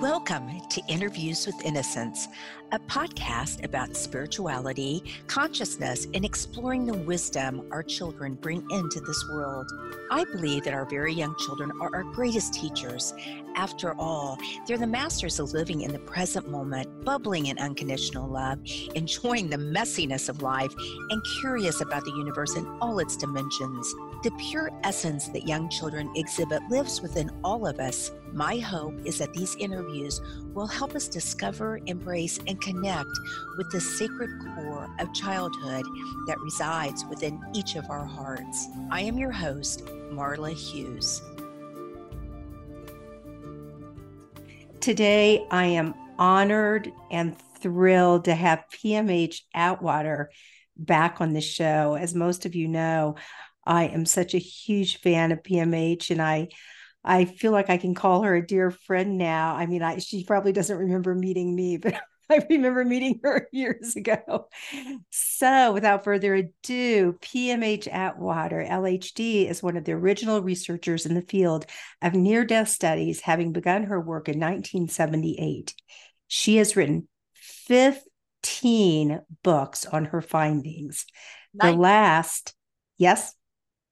Welcome to Interviews with Innocence, a podcast about spirituality, consciousness, and exploring the wisdom our children bring into this world. I believe that our very young children are our greatest teachers. After all, they're the masters of living in the present moment, bubbling in unconditional love, enjoying the messiness of life, and curious about the universe in all its dimensions. The pure essence that young children exhibit lives within all of us. My hope is that these interviews will help us discover, embrace, and connect with the sacred core of childhood that resides within each of our hearts. I am your host, Marla Hughes. Today, I am honored and thrilled to have PMH Atwater back on the show. As most of you know, I am such a huge fan of PMH and I I feel like I can call her a dear friend now. I mean, I, she probably doesn't remember meeting me, but I remember meeting her years ago. So, without further ado, PMH Atwater, LHD, is one of the original researchers in the field of near death studies, having begun her work in 1978. She has written 15 books on her findings. The last, yes?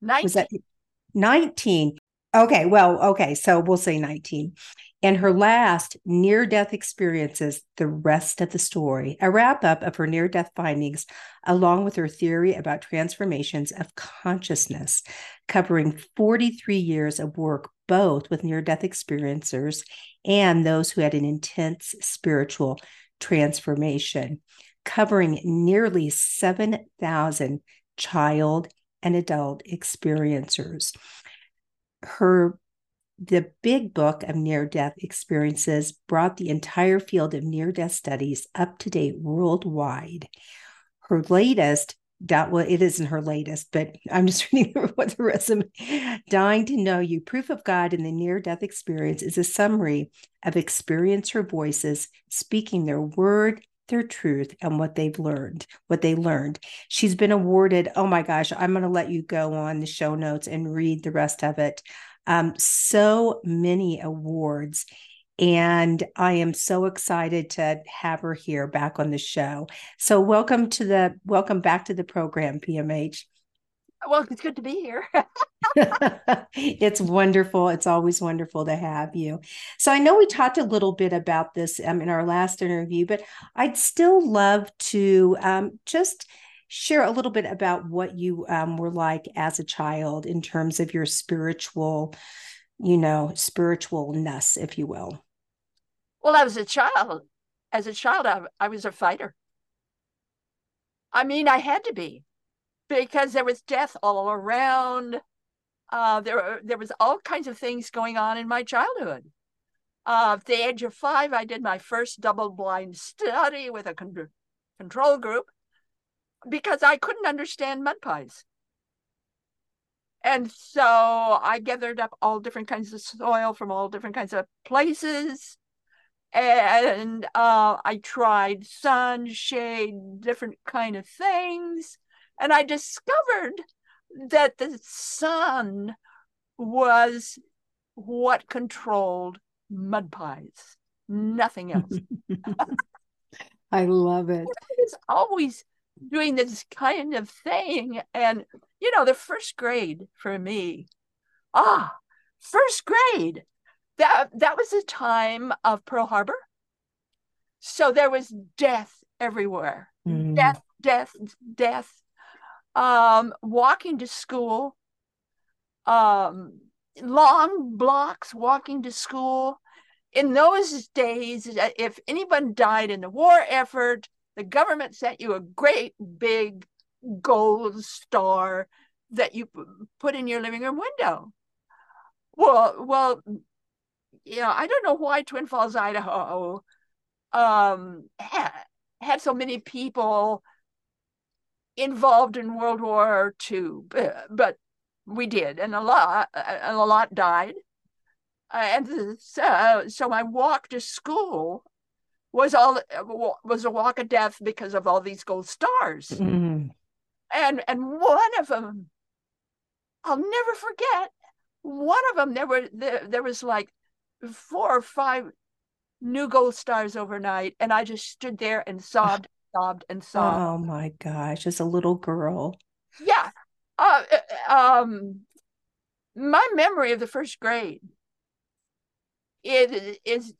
19. Was that 19? Okay, well, okay, so we'll say 19. And her last near death experiences, the rest of the story, a wrap up of her near death findings, along with her theory about transformations of consciousness, covering 43 years of work both with near death experiencers and those who had an intense spiritual transformation, covering nearly 7,000 child and adult experiencers. Her the big book of near death experiences brought the entire field of near death studies up to date worldwide. Her latest, well, it isn't her latest, but I'm just reading what the resume. Dying to Know You, Proof of God in the Near Death Experience is a summary of experiencer voices speaking their word, their truth, and what they've learned, what they learned. She's been awarded, oh my gosh, I'm going to let you go on the show notes and read the rest of it. Um, so many awards. And I am so excited to have her here back on the show. So welcome to the welcome back to the program, PMH. Well, it's good to be here. it's wonderful. It's always wonderful to have you. So I know we talked a little bit about this um, in our last interview, but I'd still love to um, just share a little bit about what you um, were like as a child in terms of your spiritual, you know, spiritualness, if you will. Well, as a child, as a child, I, I was a fighter. I mean, I had to be because there was death all around. Uh, there, there was all kinds of things going on in my childhood. Uh, at the age of five, I did my first double-blind study with a con- control group because I couldn't understand mud pies. And so I gathered up all different kinds of soil from all different kinds of places. And uh, I tried sun, shade, different kind of things. And I discovered that the sun was what controlled mud pies, nothing else. I love it. It's always doing this kind of thing. And, you know, the first grade for me, ah, first grade, that, that was the time of Pearl Harbor. So there was death everywhere mm. death, death, death um, walking to school, um, long blocks walking to school. In those days, if anyone died in the war effort, the government sent you a great big gold star that you put in your living room window. Well, well, you know, I don't know why Twin Falls, Idaho, um, ha- had so many people involved in World War II, but we did, and a lot, and a lot died. And so, so my walk to school was all was a walk of death because of all these gold stars, mm. and and one of them, I'll never forget. One of them, there were there, there was like four or five new gold stars overnight. And I just stood there and sobbed, sobbed, and sobbed. Oh my gosh, as a little girl. Yeah. Uh, uh um, my memory of the first grade it is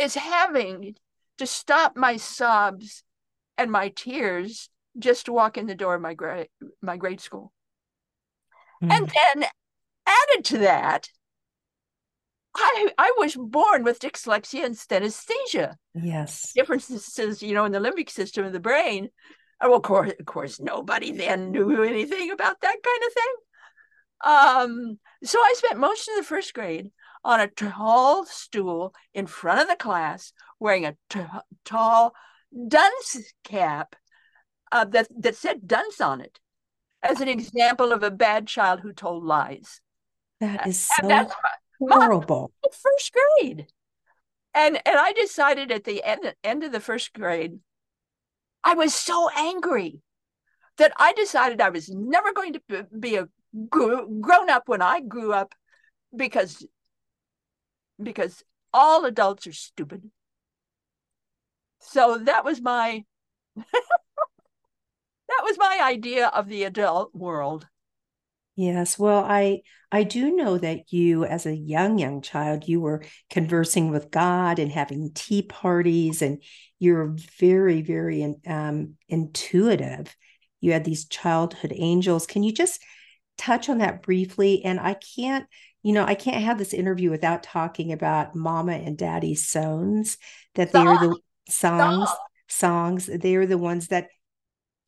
is having to stop my sobs and my tears just to walk in the door of my grade my grade school. Mm. And then added to that, I I was born with dyslexia and synesthesia. Yes. Differences, you know, in the limbic system of the brain. well, of course, of course, nobody then knew anything about that kind of thing. Um, so I spent most of the first grade on a tall stool in front of the class, wearing a t- tall dunce cap uh, that that said dunce on it, as an example of a bad child who told lies. That is so that's horrible. first grade, and and I decided at the end end of the first grade, I was so angry that I decided I was never going to be a grown up when I grew up because because all adults are stupid. So that was my that was my idea of the adult world. Yes, well, I I do know that you, as a young young child, you were conversing with God and having tea parties, and you're very very um, intuitive. You had these childhood angels. Can you just touch on that briefly? And I can't you know, I can't have this interview without talking about Mama and Daddy Sogns, that they are the Sogns, Sogns. They are the ones that,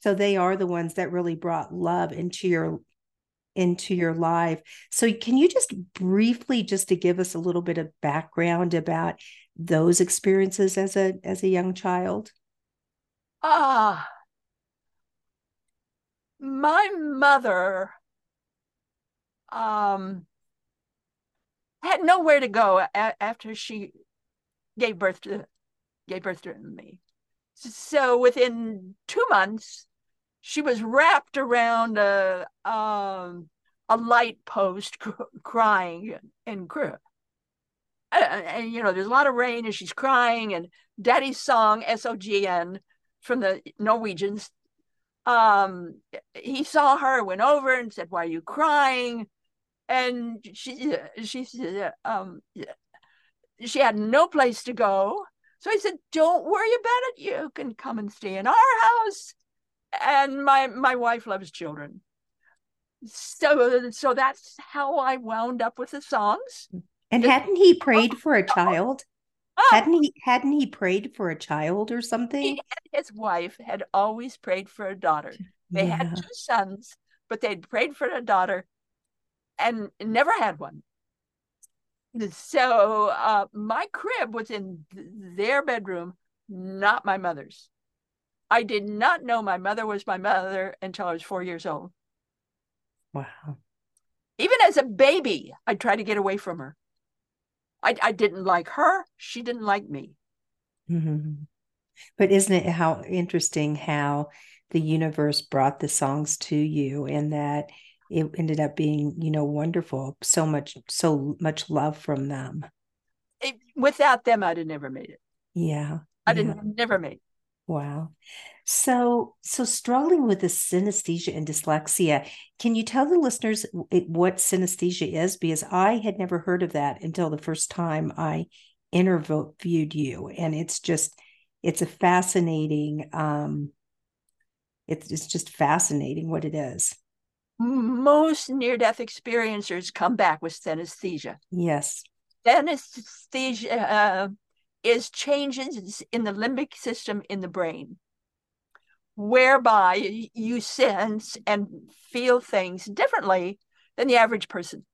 so they are the ones that really brought love into your into your life. So can you just briefly just to give us a little bit of background about those experiences as a as a young child? Ah. My mother um had nowhere to go a- after she gave birth to gave birth to me. So within two months, she was wrapped around a um, a light post, cr- crying and and, and you know there's a lot of rain and she's crying and Daddy's Sogn S O G N from the Norwegians. Um, he saw her, went over and said, "Why are you crying?" And she she said um she had no place to go. So i said don't worry about it. You can come and stay in our house. And my my wife loves children. So so that's how i wound up with the Sogns. And hadn't he prayed for a child? Oh. hadn't he hadn't he prayed for a child or something? he his wife had always prayed for a daughter. They yeah. had two sons but they'd prayed for a daughter and never had one. So uh, my crib was in their bedroom, not my mother's. I did not know my mother was my mother until I was four years old. Wow. Even as a baby, I tried to get away from her. I, I didn't like her. She didn't like me. Mm-hmm. But isn't it how interesting how the universe brought the Sogns to you and that it ended up being you know wonderful so much so much love from them. It, without them i'd have never made it. Yeah i'd yeah. have never made it. wow. So so struggling with the synesthesia and dyslexia can you tell the listeners what synesthesia is? Because i had never heard of that until the first time i interviewed you and it's just it's a fascinating um it's, it's just fascinating what it is most near death experiencers come back with synesthesia. Yes. Synesthesia uh, is changes in the limbic system in the brain, whereby you sense and feel things differently than the average person.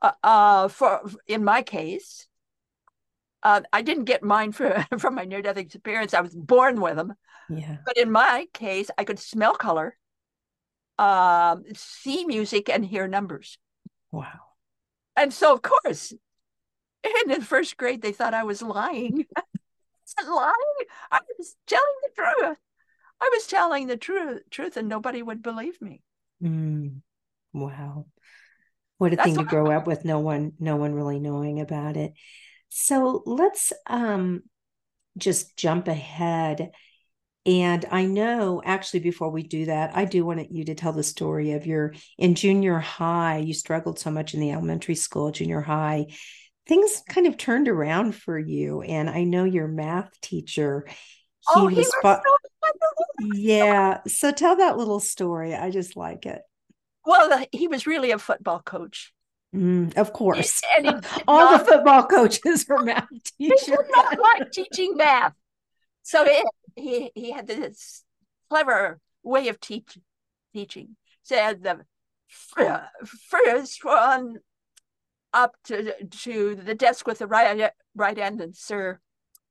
Uh, uh, for in my case, uh, I didn't get mine for, from my near death experience. I was born with them. Yeah. But in my case, I could smell color um, see music and hear numbers. Wow. And so, of course, in the first grade, they thought I was lying. lying? I was telling the truth. I was telling the truth, truth, and nobody would believe me. Mm. Wow. What a That's thing to grow up with no one, no one really knowing about it. So let's um, just jump ahead. And I know actually, before we do that, I do want you to tell the story of your in junior high. You struggled so much in the elementary school, junior high. Things kind of turned around for you. And I know your math teacher, he oh, was, he was so yeah. So tell that little story. I just like it. Well, he was really a football coach. Mm, of course. All not, the football coaches were math teachers. He did not like teaching math. So it, he, he had this clever way of teach, teaching. Said the first one up to, to the desk with the right, right end and sir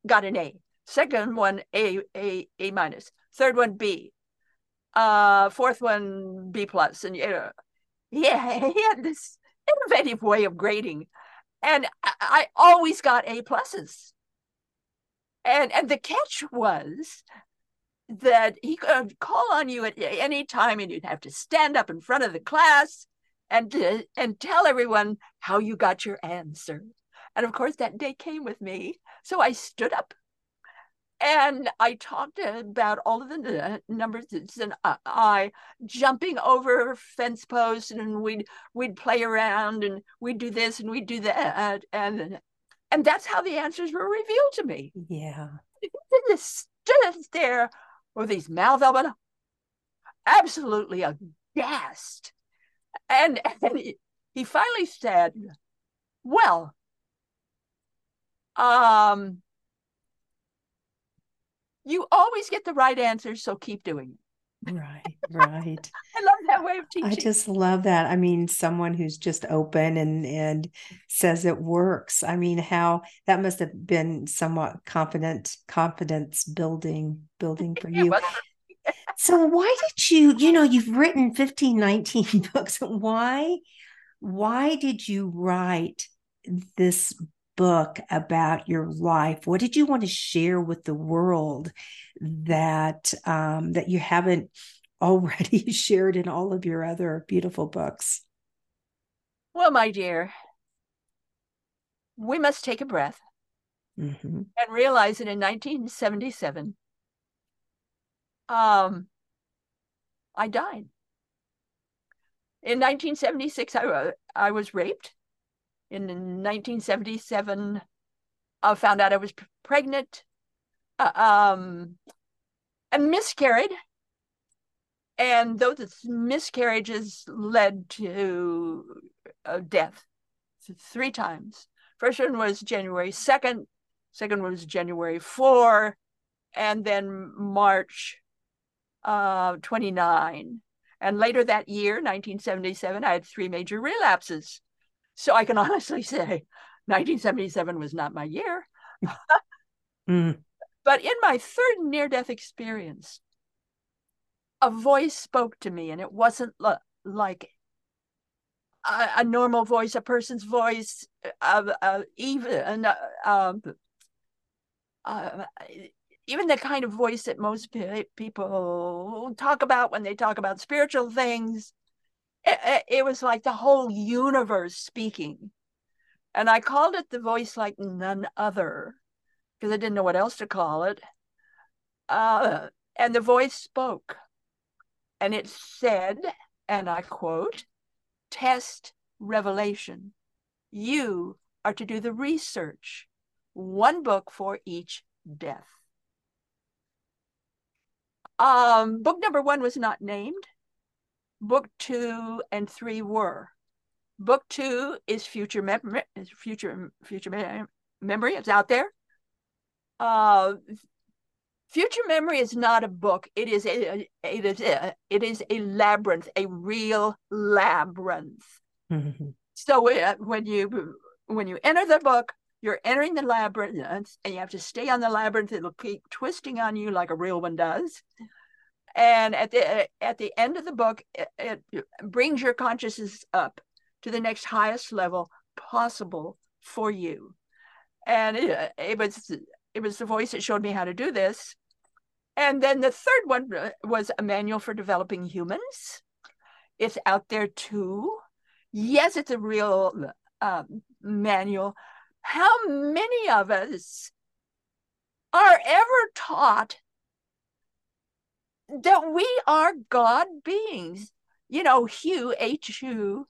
got an A. Second one, A, A, A minus. Third one, B. Uh, fourth one, B plus. And you know, yeah, he had this innovative way of grading. And I always got A pluses. And and the catch was that he could call on you at any time and you'd have to stand up in front of the class and uh, and tell everyone how you got your answer. And of course that day came with me. So I stood up and I talked about all of the numbers and I jumping over fence posts and we'd we'd play around and we'd do this and we'd do that and and that's how the answers were revealed to me. Yeah. Just stood there with these mouth open, absolutely aghast. And, and he, he finally said, Well, um, you always get the right answer, so keep doing it. Right, right. I love that way of teaching. I just love that. I mean, someone who's just open and and says it works. I mean, how that must have been somewhat confident confidence building building for you. so why did you, you know, you've written 15, 19 books. Why why did you write this book about your life what did you want to share with the world that um, that you haven't already shared in all of your other beautiful books? Well my dear we must take a breath mm-hmm. and realize that in 1977 um, i died. In 1976 I, I was raped in 1977 I found out I was pregnant uh, um, and miscarried. And those miscarriages led to uh, death three times. First one was January 2nd, second one was January 4, and then March uh, 29. And later that year, 1977, I had three major relapses. So I can honestly say 1977 was not my year. mm. But in my third near death experience, a voice spoke to me, and it wasn't l- like a, a, normal voice, a person's voice, uh, uh, even uh, um, uh, even the kind of voice that most people talk about when they talk about spiritual things it, it was like the whole universe speaking. And I called it the voice like none other because I didn't know what else to call it. Uh, and the voice spoke. And it said, and I quote, test revelation. You are to do the research, one book for each death. Um, book number one was not named book two and three were. Book two is future memory. Is future future memory. It's out there. Uh, future memory is not a book. It is a it is a, it is a labyrinth, a real labyrinth. Mm-hmm. So uh, when you when you enter the book, you're entering the labyrinth, and you have to stay on the labyrinth. It'll keep twisting on you like a real one does and at the at the end of the book it, it, brings your consciousness up to the next highest level possible for you. And it, it was it was the voice that showed me how to do this. And then the third one uh, was a manual for developing humans. It's out there too. Yes it's a real um, manual. How many of us are ever taught that we are God beings? You know, Hu, H-U,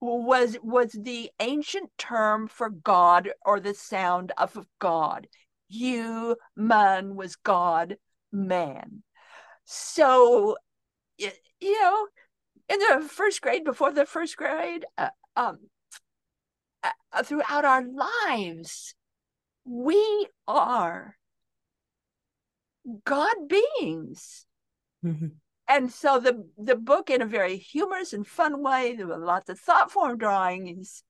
was was the ancient term for God or the sound of God. Human was God, man. So, you know, in the first grade, before the first grade, uh, um, uh, throughout our lives, we are God beings. Mm-hmm. And so the the book, in a very humorous and fun way, with lots of thought form drawings,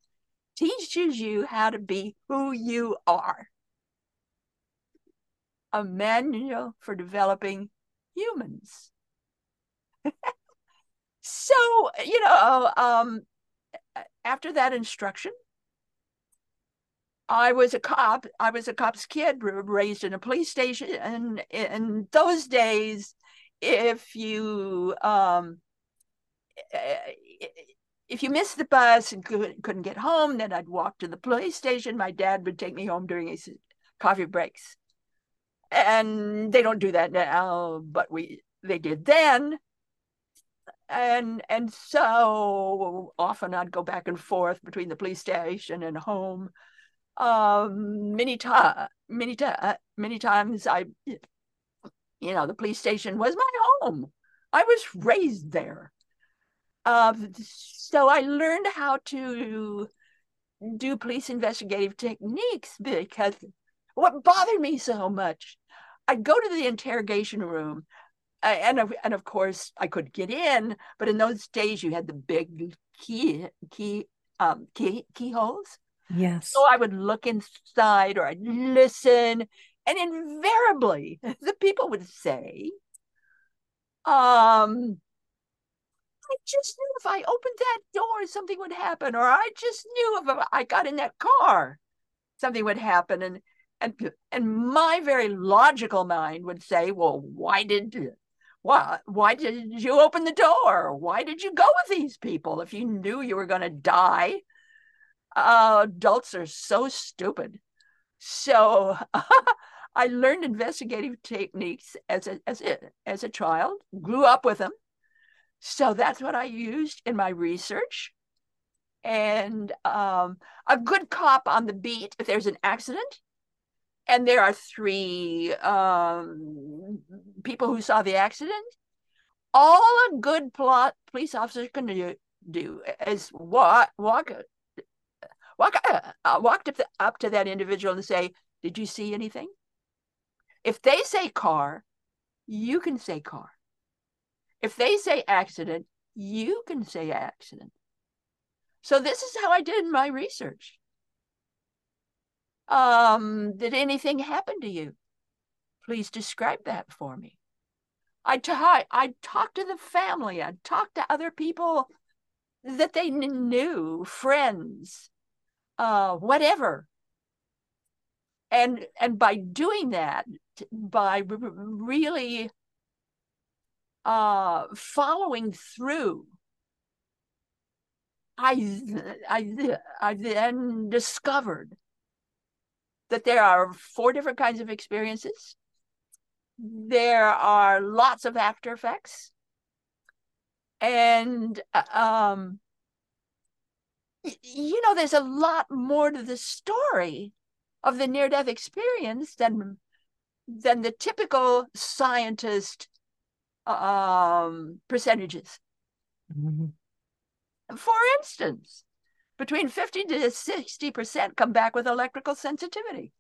teaches you how to be who you are. A manual for developing humans. so you know, um, after that instruction, I was a cop. I was a cop's kid, raised in a police station, and in those days, if you um, if you missed the bus and couldn't get home, then I'd walk to the police station. My dad would take me home during his coffee breaks, and they don't do that now, but we they did then. And and so often I'd go back and forth between the police station and home um, many times, many times, many times I, you know, the police station was my home. I was raised there. Uh, so I learned how to do police investigative techniques because what bothered me so much, I'd go to the interrogation room, and of, and of course I could get in, but in those days you had the big key key um, key keyholes, Yes. So I would look inside or I'd listen, and invariably the people would say, um, I just knew if I opened that door, something would happen, or I just knew if I got in that car, something would happen. And and and my very logical mind would say, well, why did why why did you open the door? Why did you go with these people if you knew you were going to die? uh, adults are so stupid. So I learned investigative techniques as a, as a, as a child, grew up with them. So that's what I used in my research. And um, a good cop on the beat, if there's an accident, and there are three um, people who saw the accident, all a good plot police officer can do, do is walk, walk walk, uh, up, the, up to that individual and say, Did you see anything? If they say car, you can say car. If they say accident, you can say accident. So this is how I did my research. Um, did anything happen to you? Please describe that for me. I talk, I talked to the family. I talked to other people that they knew, friends, uh, whatever. And and by doing that, by really uh, following through, I, I, I then discovered that there are four different kinds of experiences. There are lots of after effects. And uh, um, you know, there's a lot more to the story of the near death experience than than the typical scientist um, percentages. Mm-hmm. For instance, between 50 to 60% come back with electrical sensitivity.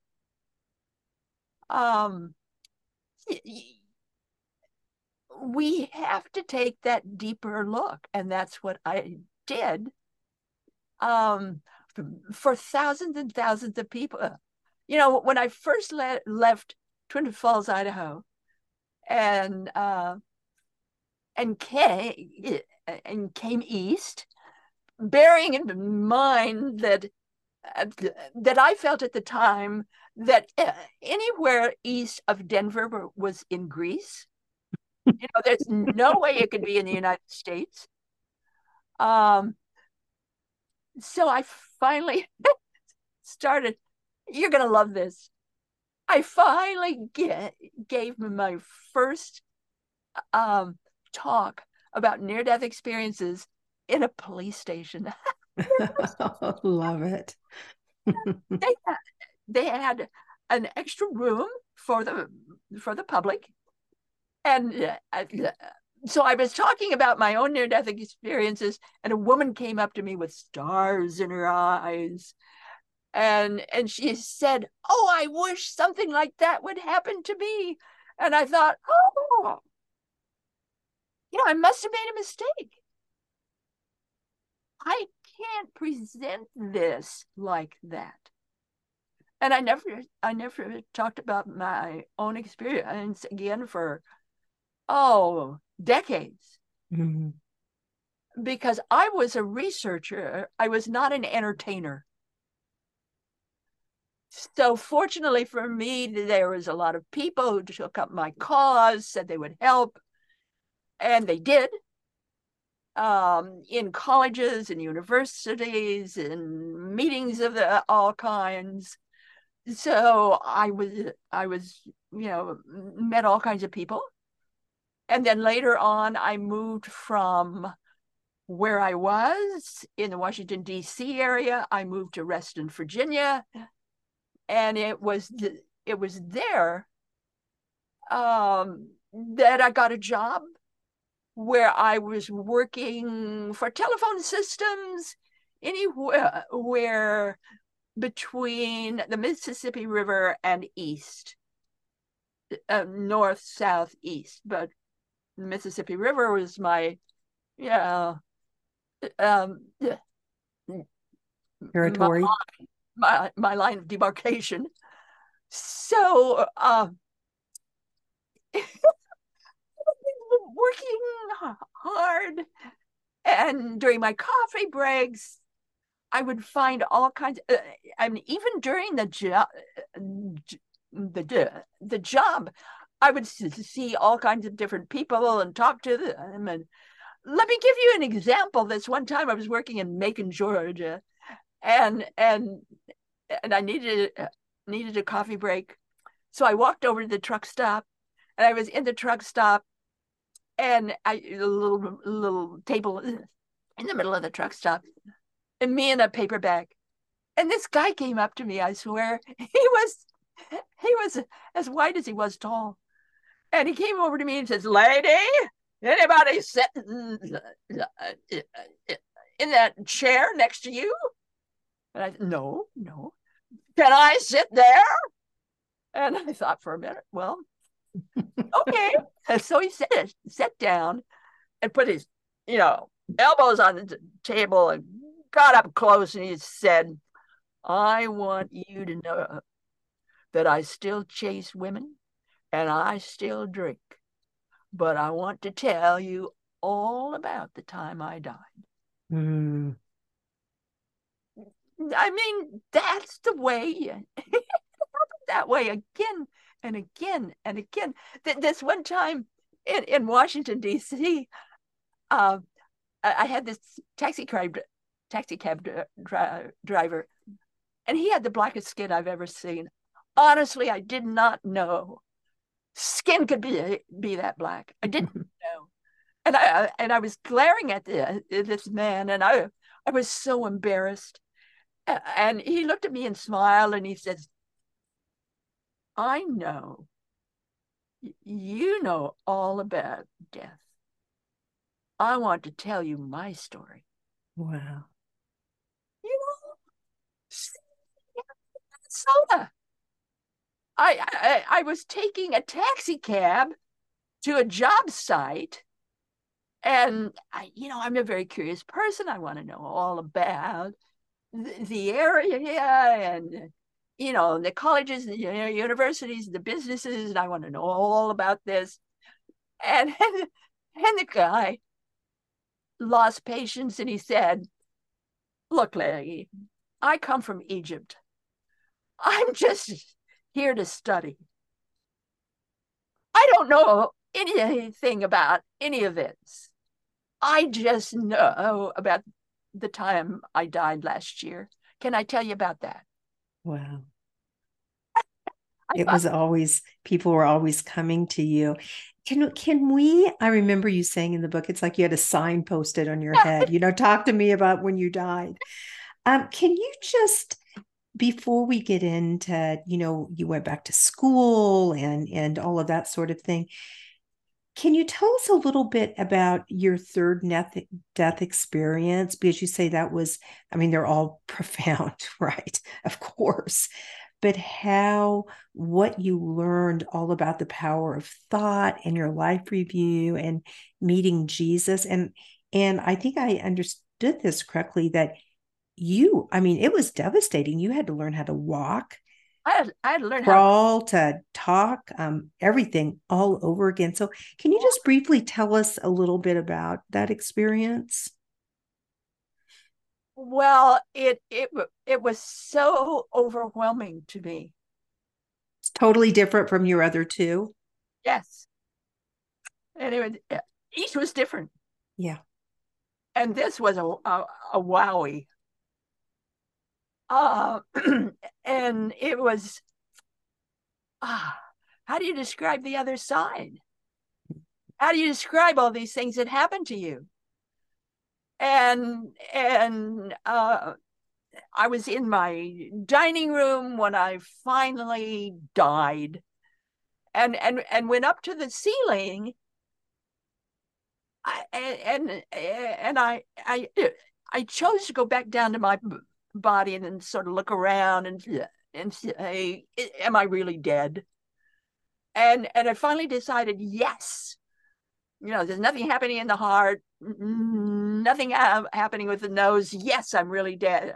Um, we have to take that deeper look, and that's what I did um, for thousands and thousands of people. You know, when I first le- left Twin Falls, Idaho, and uh, and came and came east, bearing in mind that that I felt at the time that uh, anywhere east of Denver was in Greece. you know, there's no way it could be in the United States. Um, so I finally started you're going to love this. I finally get, gave my first um, talk about near death experiences in a police station. love it. they, had, they had an extra room for the for the public and uh, so I was talking about my own near death experiences, and a woman came up to me with stars in her eyes. And, and she said, Oh, I wish something like that would happen to me. And I thought, Oh, you know, I must have made a mistake. I can't present this like that. And I never, I never talked about my own experience again for, oh, decades. Mm-hmm. Because I was a researcher, I was not an entertainer. So, fortunately for me, there was a lot of people who took up my cause, said they would help, and they did. Um, in colleges and universities and meetings of the, all kinds. So I was, I was, you know, met all kinds of people and then later on, I moved from where I was in the Washington, D.C. area. I moved to Reston, Virginia. And it was the, it was there um, that I got a job where I was working for telephone systems anywhere where between the Mississippi River and east, uh, north, south, east, but the Mississippi River was my, yeah, um, territory, my, my, my line of demarcation. So, uh, working hard, and during my coffee breaks, I would find all kinds. Of, uh, I mean, even during the job, the the job, I would see all kinds of different people and talk to them. And let me give you an example. This one time I was working in Macon, Georgia, and and and I needed needed a coffee break, so I walked over to the truck stop, and I was in the truck stop, and I a little little table in the middle of the truck stop, and me in a paper bag, and this guy came up to me. I swear he was he was as white as he was tall and he came over to me and says, Lady, anybody sitting in that chair next to you? And I said, No, no. Can I sit there? And I thought for a minute, well, okay. and so he sat, sat down and put his, you know, elbows on the table and got up close and he said, I want you to know that I still chase women and I still drink. But I want to tell you all about the time I died. Mm. I mean, that's the way. that way again and again and again. This one time in, in Washington D.C., uh, I had this taxi cab taxi cab dri- driver, and he had the blackest skin I've ever seen. Honestly, I did not know skin could be be that black. I didn't know, and I and I was glaring at the, this man, and I I was so embarrassed. And he looked at me and smiled, and he says, "I know. You know all about death. I want to tell you my story." Wow. You know, Minnesota. I, I, I was taking a taxi cab to a job site and I, you know, I'm a very curious person. I want to know all about the, the area and you know the colleges, the universities, the businesses, and I want to know all about this. And and, and the guy lost patience and he said, "Look, lady, I come from Egypt. I'm just here to study. I don't know anything about any of this. I just know about the time I died last year. Can I tell you about that? Wow. it was always people were always coming to you. Can can we? I remember you saying in the book, it's like you had a sign posted on your head. You know, talk to me about when you died. Um, can you just before we get into, you know, you went back to school and and all of that sort of thing. Can you tell us a little bit about your third death, death experience? Because you say that was, I mean, they're all profound, right? Of course but how what you learned all about the power of thought and your life review and meeting Jesus and and I think I understood this correctly that you I mean it was devastating you had to learn how to walk I had, I had to learn crawl how to talk um everything all over again so can you just briefly tell us a little bit about that experience well, it it it was so overwhelming to me. It's totally different from your other two. Yes, and it was each was different. Yeah, and this was a a, a wowie. Uh, and it was. Ah, uh, how do you describe the other side? How do you describe all these things that happened to you? and and uh, I was in my dining room when I finally died, and and and went up to the ceiling. I, and and I I I chose to go back down to my body and then sort of look around and and say, "Am I really dead?" And and I finally decided, yes. You know, there's nothing happening in the heart nothing ha- happening with the nose. Yes, I'm really dead.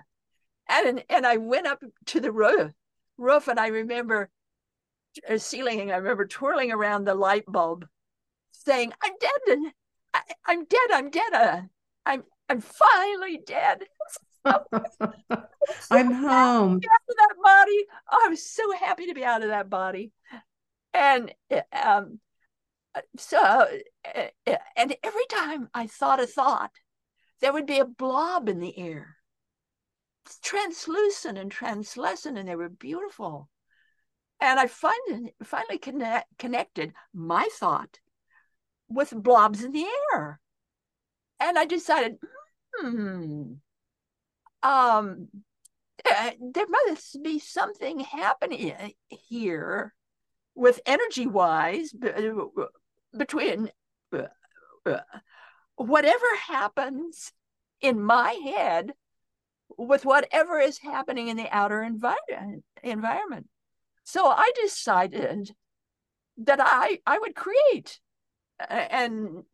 And and I went up to the roof, roof, and I remember ceiling. I remember twirling around the light bulb, saying, "I'm dead. I, am dead. I'm dead. Uh, I'm I'm finally dead." I'm home. Out of that body. Oh, I was so happy to be out of that body, and um, so uh, uh, and every time i thought a thought there would be a blob in the air translucent and translucent and they were beautiful and i finally finally connect, connected my thought with blobs in the air and i decided hmm um uh, there must be something happening here with energy wise between uh, uh, whatever happens in my head with whatever is happening in the outer envi- environment. So I decided that I I would create, and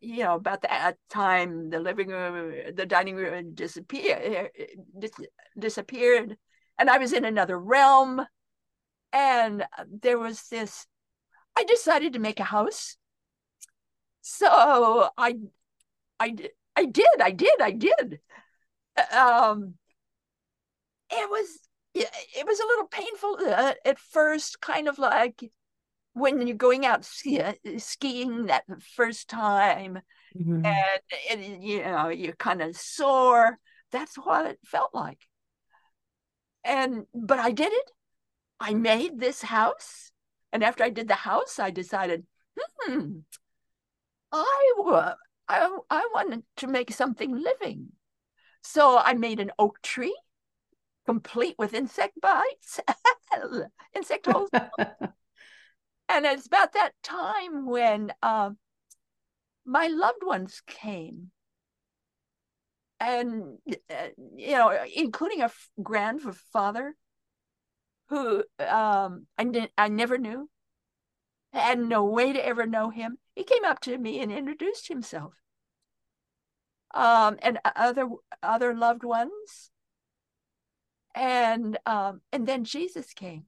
you know about that time the living room, the dining room disappeared, disappeared, and I was in another realm, and there was this. I decided to make a house so I, I, I did, I did, I did. Um, it was, it was a little painful uh, at first, kind of like when you're going out ski- skiing that first time, mm-hmm. and, and you know you're kind of sore. That's what it felt like. And but I did it. I made this house, and after I did the house, I decided, hmm, I, I, I wanted to make something living. So I made an oak tree complete with insect bites, insect holes. and it's about that time when uh, my loved ones came. And, uh, you know, including a grandfather who um, I, I never knew, had no way to ever know him. He came up to me and introduced himself. Um, and other other loved ones. And um, and then Jesus came.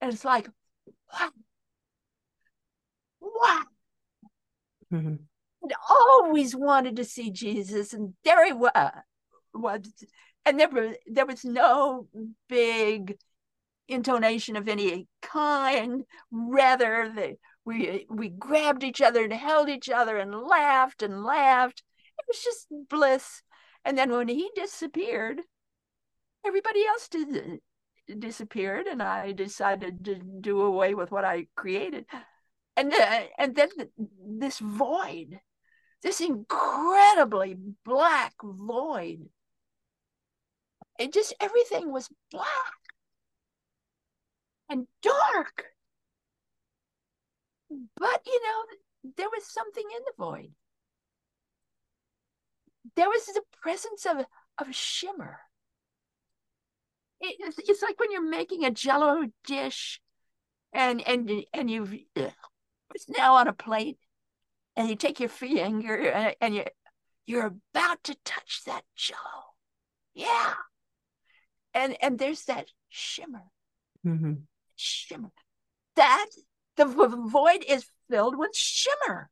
And it's like, what? What? Mm-hmm. And always wanted to see Jesus, and there he was. was and there was there was no big intonation of any kind. Rather, they we we grabbed each other and held each other and laughed and laughed. It was just bliss. And then when he disappeared, everybody else did disappeared and I decided to do away with what I created. And, uh, and then this void, this incredibly black void, it just everything was black and dark. But, you know, there was something in the void. There was the presence of, of shimmer it's, it's like when you're making a jello dish and and and you've it's now on a plate and you take your finger and, and you you're about to touch that jello. Yeah. And and there's that shimmer. Mm-hmm. shimmer. That the void is filled with shimmer.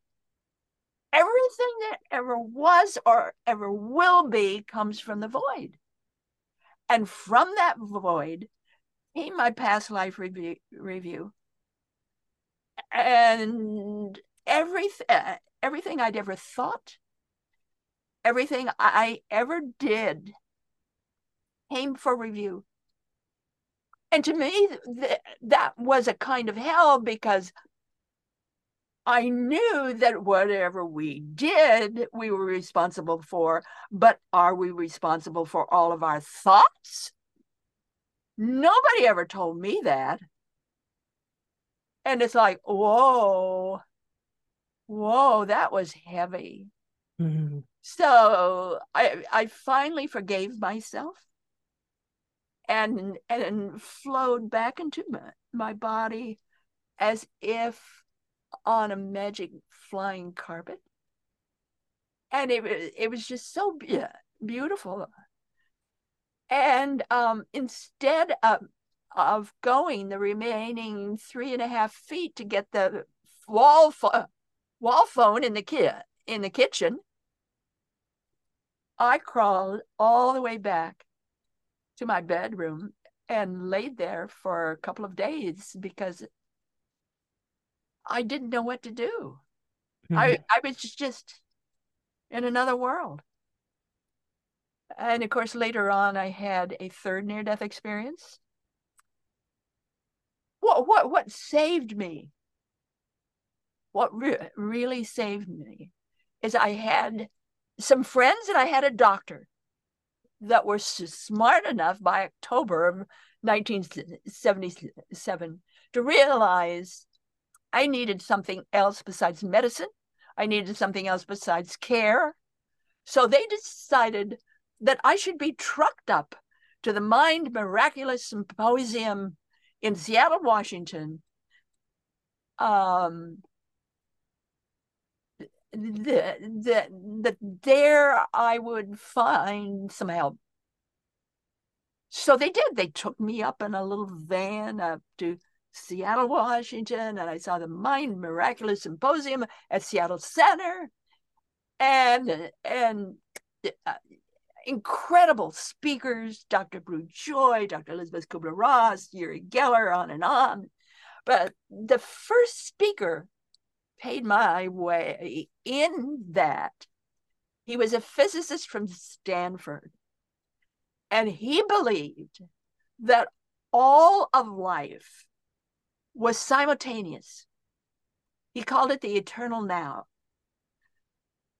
Everything that ever was or ever will be comes from the void and from that void came my past life review, review. and everything uh, everything I'd ever thought, everything I ever did came for review. And to me, th- that was a kind of hell because I knew that whatever we did, we were responsible for, but are we responsible for all of our thoughts? Nobody ever told me that. And it's like, whoa, whoa, that was heavy. Mm-hmm. So I I finally forgave myself and and flowed back into my, my body as if on a magic flying carpet. And it, it was just so beautiful. And um, instead of, of going the remaining three and a half feet to get the wall, fo- wall phone in the, ki- in the kitchen, I crawled all the way back to my bedroom and laid there for a couple of days because I didn't know what to do. Mm-hmm. I, I was just in another world. And of course, later on, I had a third near death experience. What, what, what saved me? What re- really saved me is I had some friends and I had a doctor that were smart enough by October of 1977 to realize I needed something else besides medicine. I needed something else besides care. So they decided that I should be trucked up to the Mind Miraculous Symposium in Seattle, Washington. Um, the, the, the, there I would find some help. So they did. They took me up in a little van up to Seattle, Washington, and I saw the Mind Miraculous Symposium at Seattle Center, and and uh, incredible speakers, Dr. Bruce Joy, Dr. Elizabeth Kubler Ross, Uri Geller, on and on. But the first speaker paid my way in that. He was a physicist from Stanford, and he believed that all of life was simultaneous. He called it the eternal now.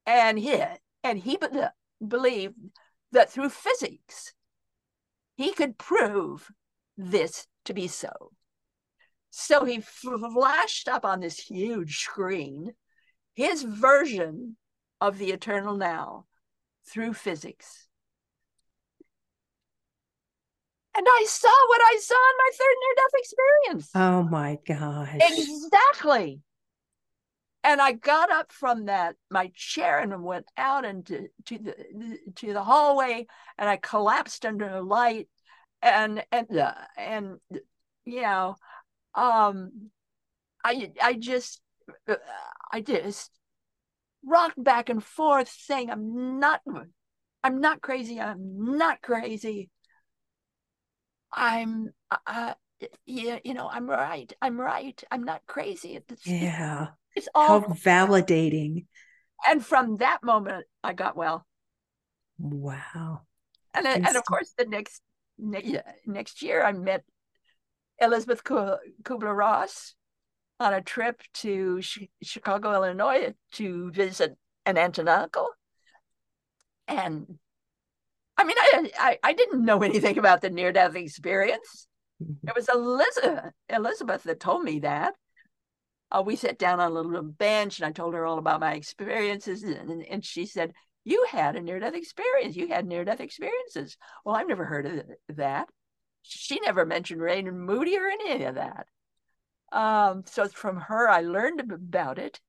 And he, and he believed that through physics, he could prove this to be so. So he flashed up on this huge screen his version of the eternal now through physics. And I saw what I saw in my third near death experience. Oh my gosh. Exactly. And I got up from that my chair and went out into to the to the hallway and I collapsed under the light and and uh, and you know um I I just uh, I just rocked back and forth saying I'm not I'm not crazy I'm not crazy I'm uh, yeah, you know, I'm right. I'm right. I'm not crazy. Yeah. It's all How validating. And from that moment I got well. Wow. And and of course the next ne- next year, I met Elizabeth Kubler Ross on a trip to Chicago, Illinois to visit an aunt and uncle. And I mean, I, I, I didn't know anything about the near death experience. It was Elizabeth, Elizabeth that told me that. Uh, we sat down on a little bench and I told her all about my experiences. And, and she said, You had a near death experience. You had near death experiences. Well, I've never heard of that. She never mentioned Raymond Moody or any of that. Um, so from her, I learned about it.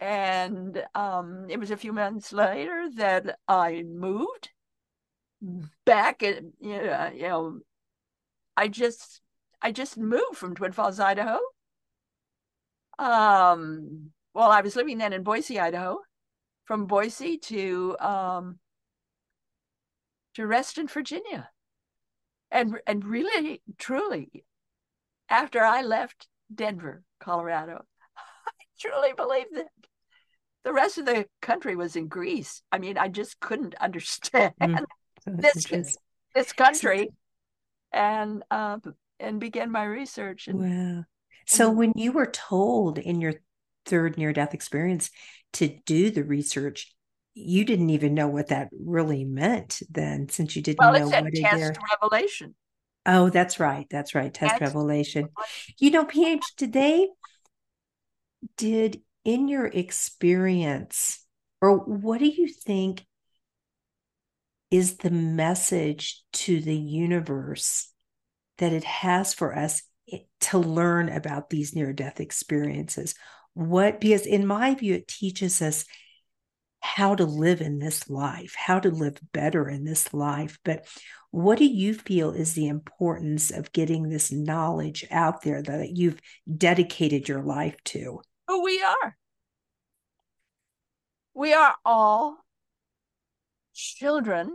And um, it was a few months later that I moved back. At, you know, you know, I just I just moved from Twin Falls, Idaho. Um, well, I was living then in Boise, Idaho. From Boise to um, to Reston, Virginia, and and really, truly, after I left Denver, Colorado, I truly believe that the rest of the country was in Greece. I mean, I just couldn't understand mm, this this country, and uh, and began my research. And, wow! So and, when you were told in your third near death experience to do the research, you didn't even know what that really meant then, since you didn't well, know what it test revelation. Oh, that's right. That's right. Test that's revelation. You know, PH, today did in your experience, or what do you think is the message to the universe that it has for us to learn about these near death experiences? What, because in my view, it teaches us how to live in this life, how to live better in this life. But what do you feel is the importance of getting this knowledge out there that you've dedicated your life to? Who we are. We are all children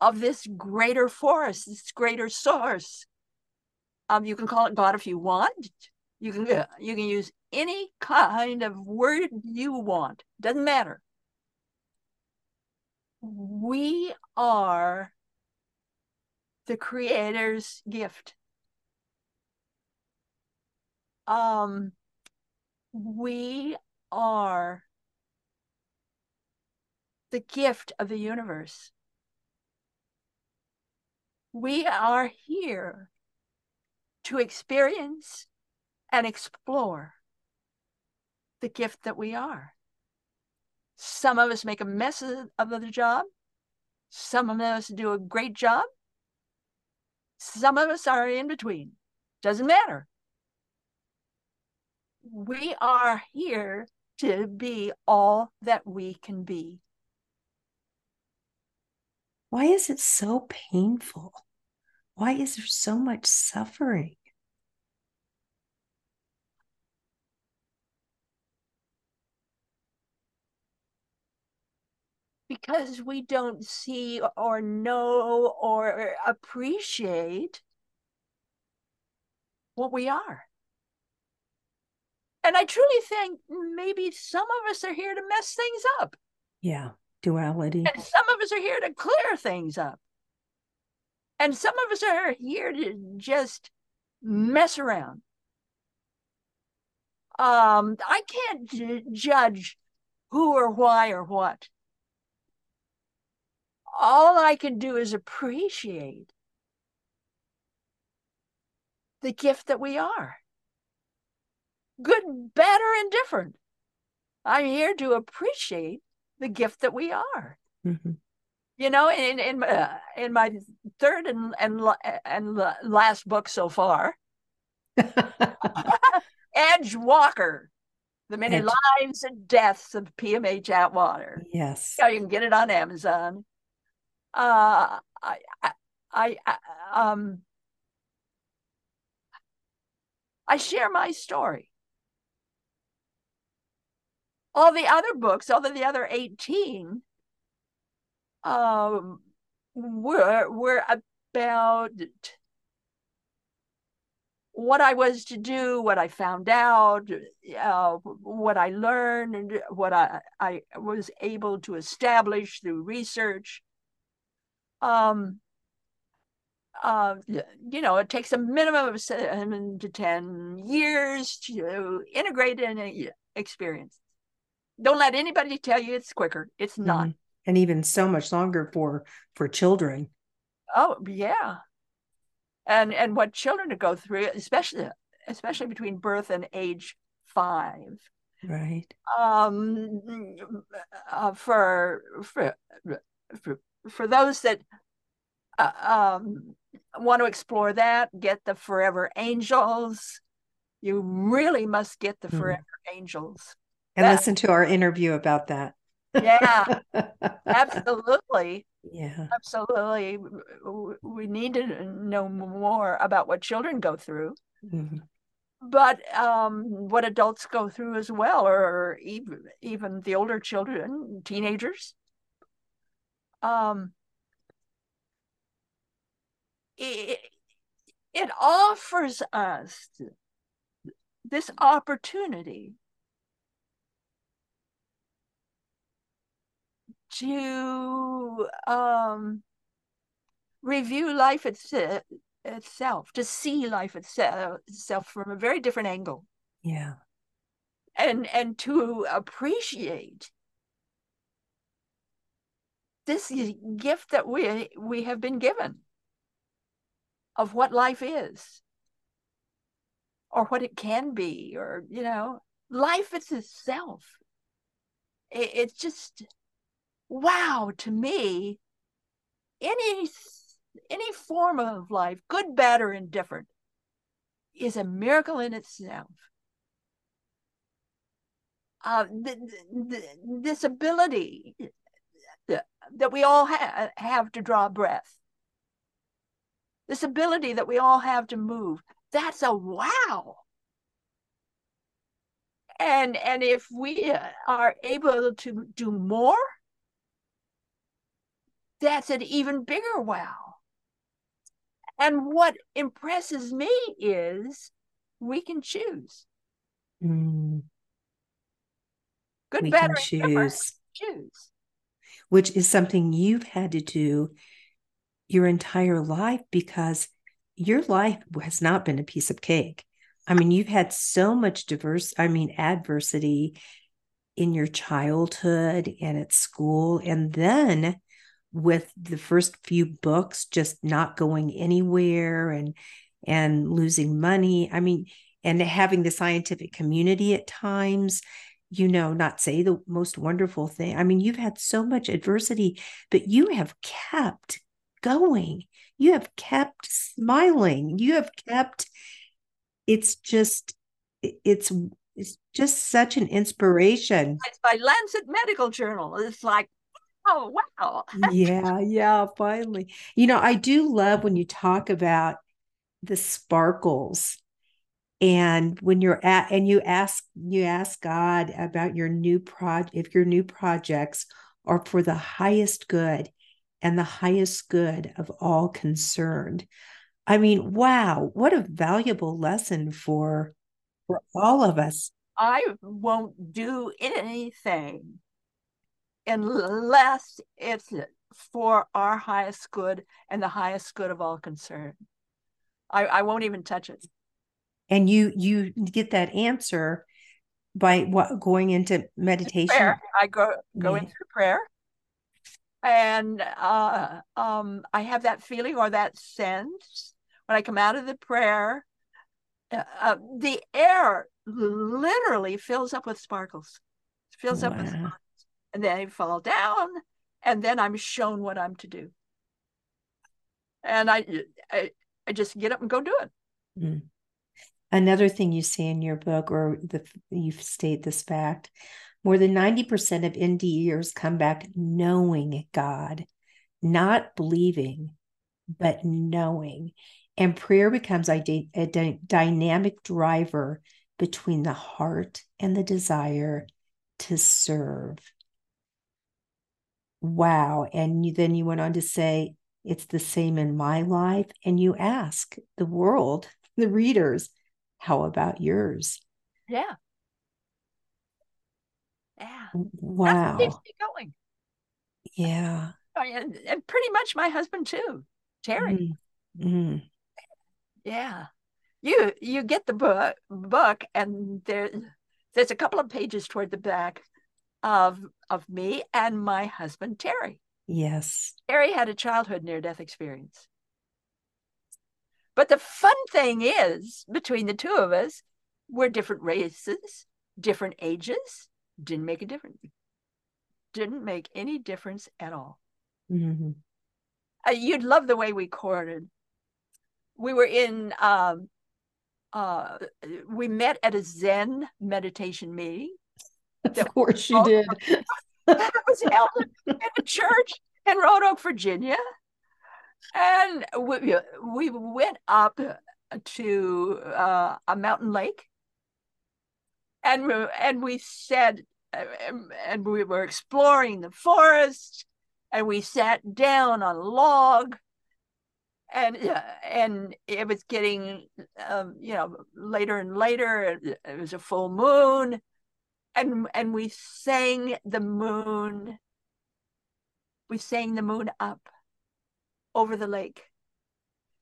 of this greater force, this greater source. Um, you can call it God if you want. You can you can use any kind of word you want. Doesn't matter. We are the creator's gift. Um, we are the gift of the universe. We are here to experience and explore the gift that we are. Some of us make a mess of the job. Some of us do a great job. Some of us are in between. Doesn't matter. We are here to be all that we can be. Why is it so painful? Why is there so much suffering? because we don't see or know or appreciate what we are. And I truly think maybe some of us are here to mess things up. Yeah, duality. And some of us are here to clear things up. And some of us are here to just mess around. Um, I can't j- judge who or why or what all I can do is appreciate the gift that we are good, better, and different. I'm here to appreciate the gift that we are. Mm-hmm. You know, in in uh, in my third and and and last book so far, Edge Walker, the many Edge. lives and deaths of PMH Atwater. Yes, yeah, you can get it on Amazon uh, I, I, I, um, I share my story. All the other books, all the other 18, um, were, were about what I was to do, what I found out, uh, what I learned, and what I, I was able to establish through research. Um, uh, you know, it takes a minimum of seven to 10 years to integrate an experience. Don't let anybody tell you it's quicker. It's not. Mm-hmm. And even so much longer for for children. Oh, yeah. And and what children to go through, especially especially between birth and age five. Right. Um uh, for for for for those that uh, um, want to explore that, get the Forever Angels. You really must get the mm-hmm. Forever mm. Angels. And that, listen to our interview about that. yeah, absolutely. Yeah, absolutely. We need to know more about what children go through. Mm-hmm. But um, what adults go through as well, or even even the older children, teenagers. Um, it, it offers us this opportunity to um, review life itself, itself, to see life itself, itself from a very different angle. Yeah. And and to appreciate this gift that we we have been given of what life is or what it can be or you know life is itself it, it's just wow to me any any form of life good bad or indifferent is a miracle in itself uh, th- th- this ability that we all ha- have to draw breath this ability that we all have to move. That's a wow. And and if we are able to do more, that's an even bigger wow. And what impresses me is we can choose. Mm. Good, we better, choose. choose. Which is something you've had to do your entire life because your life has not been a piece of cake. I mean, you've had so much diverse, I mean, adversity in your childhood and at school. And then with the first few books just not going anywhere and and losing money. I mean, and having the scientific community at times, you know, not say the most wonderful thing. I mean, you've had so much adversity, but you have kept going. You have kept smiling. You have kept, it's just, it's, it's just such an inspiration. It's by Lancet Medical Journal. It's like, oh, wow. yeah, yeah, finally. You know, I do love when you talk about the sparkles and when you're at and you ask you ask god about your new project if your new projects are for the highest good and the highest good of all concerned. I mean, wow, what a valuable lesson for for all of us. I won't do anything unless it's for our highest good and the highest good of all concerned. I, I won't even touch it. And you you get that answer by what going into meditation. Prayer. I go go yeah. into prayer and uh, um, I have that feeling or that sense when I come out of the prayer. Uh, uh the air literally fills up with sparkles, fills wow. up with sparkles, and then I fall down, and then I'm shown what I'm to do, and I I, I just get up and go do it. Mm. Another thing you say in your book, or the you state this fact, more than 90% of NDEers come back knowing God, not believing, but knowing. And prayer becomes a, a dynamic driver between the heart and the desire to serve. Wow. And you, then you went on to say, it's the same in my life. And you ask the world, the readers, how about yours? Yeah. Yeah. Wow. keeps me going. Yeah. And, and pretty much my husband too, Terry. Mm. Mm. Yeah. You you get the book book and there there's a couple of pages toward the back of of me and my husband Terry. Yes. Terry had a childhood near death experience. But the fun thing is, between the two of us, we're different races, different ages, didn't make a difference. Didn't make any difference at all. Mm-hmm. Uh, you'd love the way we courted. We were in, um, uh, we met at a Zen meditation meeting. Of course you did. that was held in a church in Roanoke, Virginia. And we, we went up to uh, a mountain lake. And, and we said, and we were exploring the forest. And we sat down on a log. And uh, and it was getting um, you know later and later. It was a full moon and and we sang the moon we sang the moon up over the lake.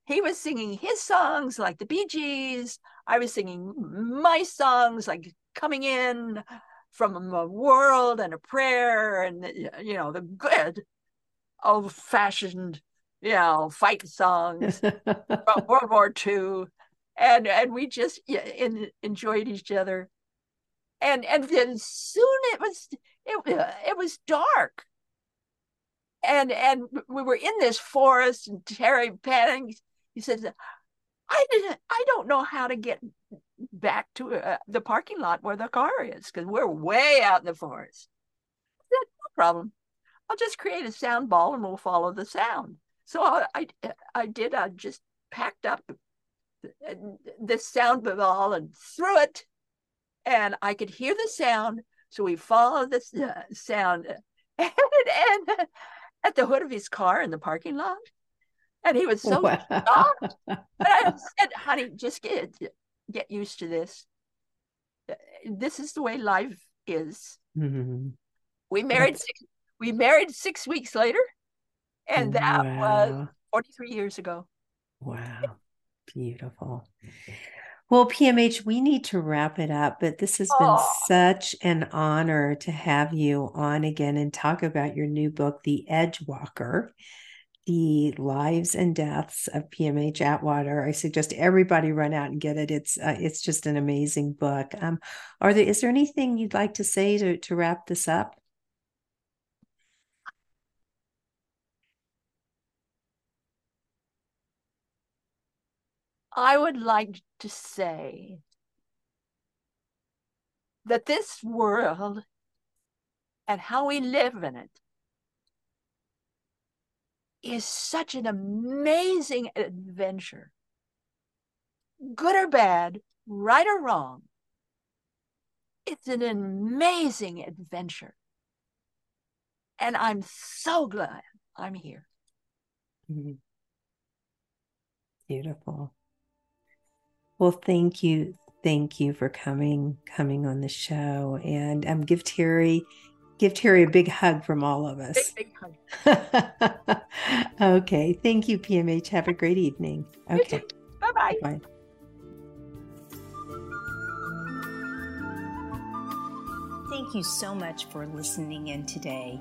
He was singing his songs like the bee gees. I was singing my songs like coming in from a world and a prayer and you know the good old fashioned you know fight songs from world war ii and and we just in, enjoyed each other and and then soon it was it, it was dark. And and we were in this forest and terry panting he says i didn't i don't know how to get back to uh, the parking lot where the car is because we're way out in the forest. Said, no problem. I'll just create a sound ball and we'll follow the sound. So i i, I did i just packed up this sound ball and threw it and I could hear the sound. So we followed the uh, sound and, and at the hood of his car in the parking lot. And he was so wow. shocked. But I said, honey, just get get used to this. This is the way life is. Mm-hmm. We married six, we married six weeks later, and that wow. was 43 years ago. Wow. Beautiful. Well, PMH, we need to wrap it up, but this has been such an honor to have you on again and talk about your new book, The Edge Walker the lives and deaths of PMH Atwater. I suggest everybody run out and get it. It's uh, it's just an amazing book. Um, are there is there anything you'd like to say to to wrap this up? I would like to say that this world and how we live in it is such an amazing adventure. Good or bad, right or wrong, it's an amazing adventure. And I'm so glad I'm here. Mm-hmm. Beautiful. Well, thank you. Thank you for coming coming on the show and um give Terry give Terry a big hug from all of us. Big, big hug. okay. Thank you, PMH. Have a great evening. Okay. Bye-bye. Bye. Thank you so much for listening in today.